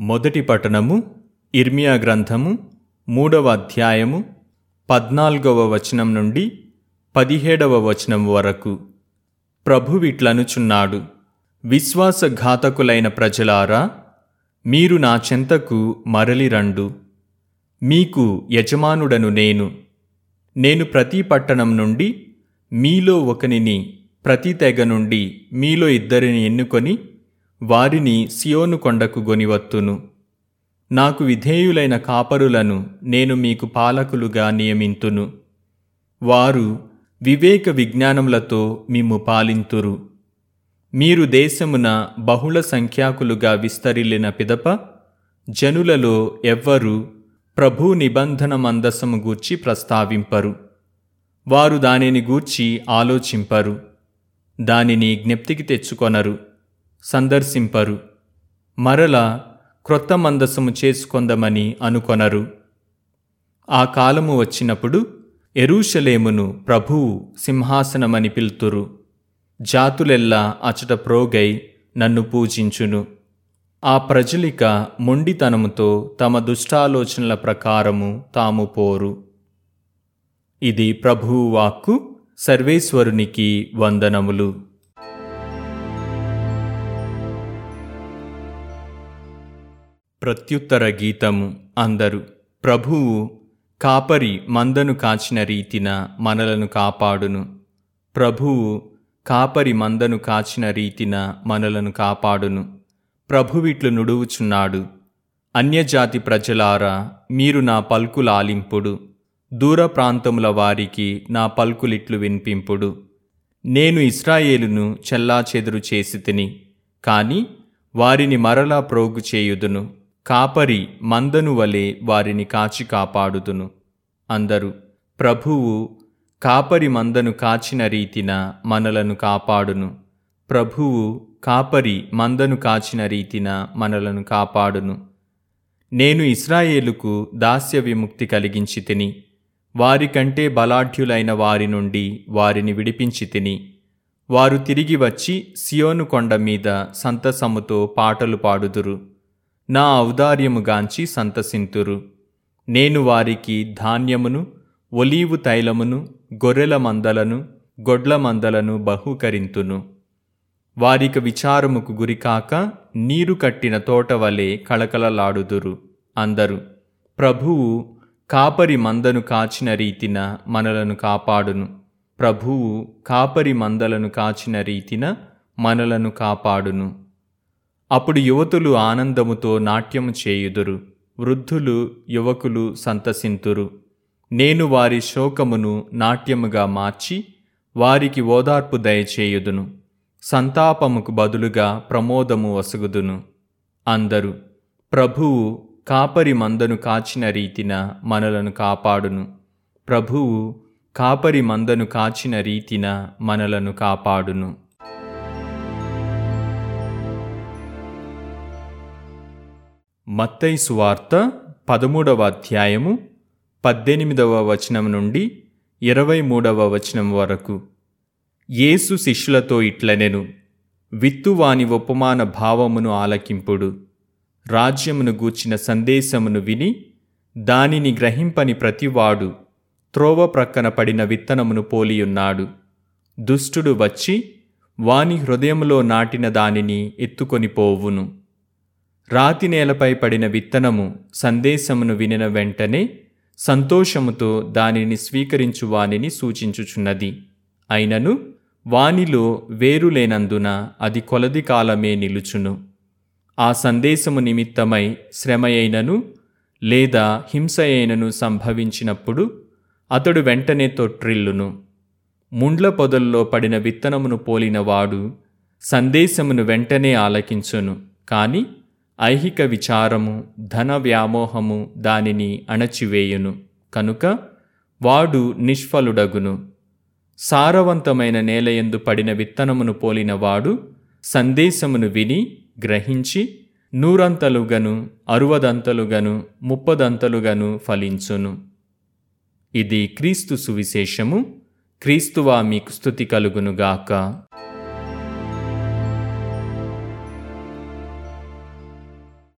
మొదటి పట్టణము ఇర్మియా గ్రంథము మూడవ అధ్యాయము పద్నాల్గవ వచనం నుండి పదిహేడవ వచనం వరకు. ప్రభువిట్లనుచున్నాడు విశ్వాసఘాతకులైన ప్రజలారా మీరు నా చెంతకు మరలిరండు. మీకు యజమానుడను నేను. నేను ప్రతి పట్టణం నుండి మీలో ఒకనిని ప్రతి తెగ నుండి మీలో ఇద్దరిని ఎన్నుకొని వారిని సియోను కొండకు గొనివత్తును. నాకు విధేయులైన కాపరులను నేను మీకు పాలకులుగా నియమింతును. వారు వివేక విజ్ఞానములతో మిమ్ము పాలింతురు. మీరు దేశమున బహుళ సంఖ్యాకులుగా విస్తరిల్లిన పిదప జనులలో ఎవ్వరు ప్రభు నిబంధన మందసము గూర్చి ప్రస్తావింపరు. వారు దానిని గూర్చి ఆలోచింపరు. దానిని జ్ఞప్తికి తెచ్చుకొనరు. సందర్శింపరు. మరల క్రొత్త మందసము చేసుకొందమని అనుకొనరు. ఆ కాలము వచ్చినప్పుడు ఎరూషలేమును ప్రభువు సింహాసనమని పిలుతురు. జాతులెల్లా అచట ప్రోగై నన్ను పూజించును. ఆ ప్రజలిక మొండితనముతో తమ దుష్టాలోచనల ప్రకారము తాము పోరు. ఇది ప్రభువు వాక్కు సర్వేశ్వరునికి వందనములు. ప్రత్యుత్తర గీతము అందరు. ప్రభువు కాపరి మందను కాచిన రీతిన మనలను కాపాడును. ప్రభువు కాపరి మందను కాచిన రీతిన మనలను కాపాడును. ప్రభువిట్లు నుడువుచున్నాడు. అన్యజాతి ప్రజలారా మీరు నా పల్కులాలింపుడు దూర ప్రాంతముల వారికి నా పల్కులిట్లు వినిపింపుడు. నేను ఇస్రాయేలును చెల్లాచెదురు చేసి తిని కాని వారిని మరలా ప్రోగు చేయుదును. కాపరి మందను వలె వారిని కాచి కాపాడుదును. అందరు ప్రభువు కాపరి మందను కాచిన రీతిన మనలను కాపాడును. ప్రభువు కాపరి మందను కాచిన రీతిన మనలను కాపాడును. నేను ఇస్రాయేలుకు దాస్య విముక్తి కలిగించి తిని వారికంటే బలాఢ్యులైన వారి నుండి వారిని విడిపించి తిని వారు తిరిగి వచ్చి సియోను కొండ మీద సంతసముతో పాటలు పాడుదురు. నా ఔదార్యముగాంచి సంతసింతురు. నేను వారికి ధాన్యమును ఒలీవు తైలమును గొర్రెల మందలను గొడ్ల మందలను బహుకరింతును. వారిక విచారముకు గురికాక నీరు కట్టిన తోట వలె కళకళలాడుదురు అందరు. ప్రభువు కాపరి మందను కాచిన రీతిన మనలను కాపాడును. ప్రభువు కాపరి మందలను కాచిన రీతిన మనలను కాపాడును. అప్పుడు యువతులు ఆనందముతో నాట్యము చేయుదురు. వృద్ధులు యువకులు సంతసింతురు. నేను వారి శోకమును నాట్యముగా మార్చి వారికి ఓదార్పు దయచేయుదును. సంతాపముకు బదులుగా ప్రమోదము వసుగుదును. అందరు ప్రభువు కాపరి మందను కాచిన రీతిన మనలను కాపాడును. ప్రభువు కాపరి మందను కాచిన రీతిన మనలను కాపాడును. మత్తయి సువార్త పదమూడవ అధ్యాయము పద్దెనిమిదవ వచనం నుండి ఇరవై మూడవ వచనం వరకు. యేసు శిష్యులతో ఇట్లనెను విత్తువాని ఉపమాన భావమును ఆలకింపుడు. రాజ్యమును గూర్చిన సందేశమును విని దానిని గ్రహింపని ప్రతివాడు త్రోవ ప్రక్కన పడిన విత్తనమును పోలియున్నాడు. దుష్టుడు వచ్చి వాని హృదయములో నాటిన దానిని ఎత్తుకొని పోవును. రాతి నేలపై పడిన విత్తనము సందేశమును వినిన వెంటనే సంతోషముతో దానిని స్వీకరించు వానిని సూచించుచున్నది. అయినను వానిలో వేరు లేనందున అది కొలది కాలమే నిలుచును. ఆ సందేశము నిమిత్తమై శ్రమయైనను లేదా హింసయైనను సంభవించినప్పుడు అతడు వెంటనే తొట్రిల్లును. ముండ్ల పొదల్లో పడిన విత్తనమును పోలినవాడు సందేశమును వెంటనే ఆలకించును. కానీ ఐహిక విచారము ధన వ్యామోహము దానిని అణచివేయును. కనుక వాడు నిష్ఫలుడగును. సారవంతమైన నేలయందు పడిన విత్తనమును పోలినవాడు సందేశమును విని గ్రహించి నూరంతలుగను అరువదంతలుగను ముప్పదంతలుగను ఫలించును. ఇది క్రీస్తు సువిశేషము. క్రీస్తువా మీకు స్థుతి కలుగునుగాక.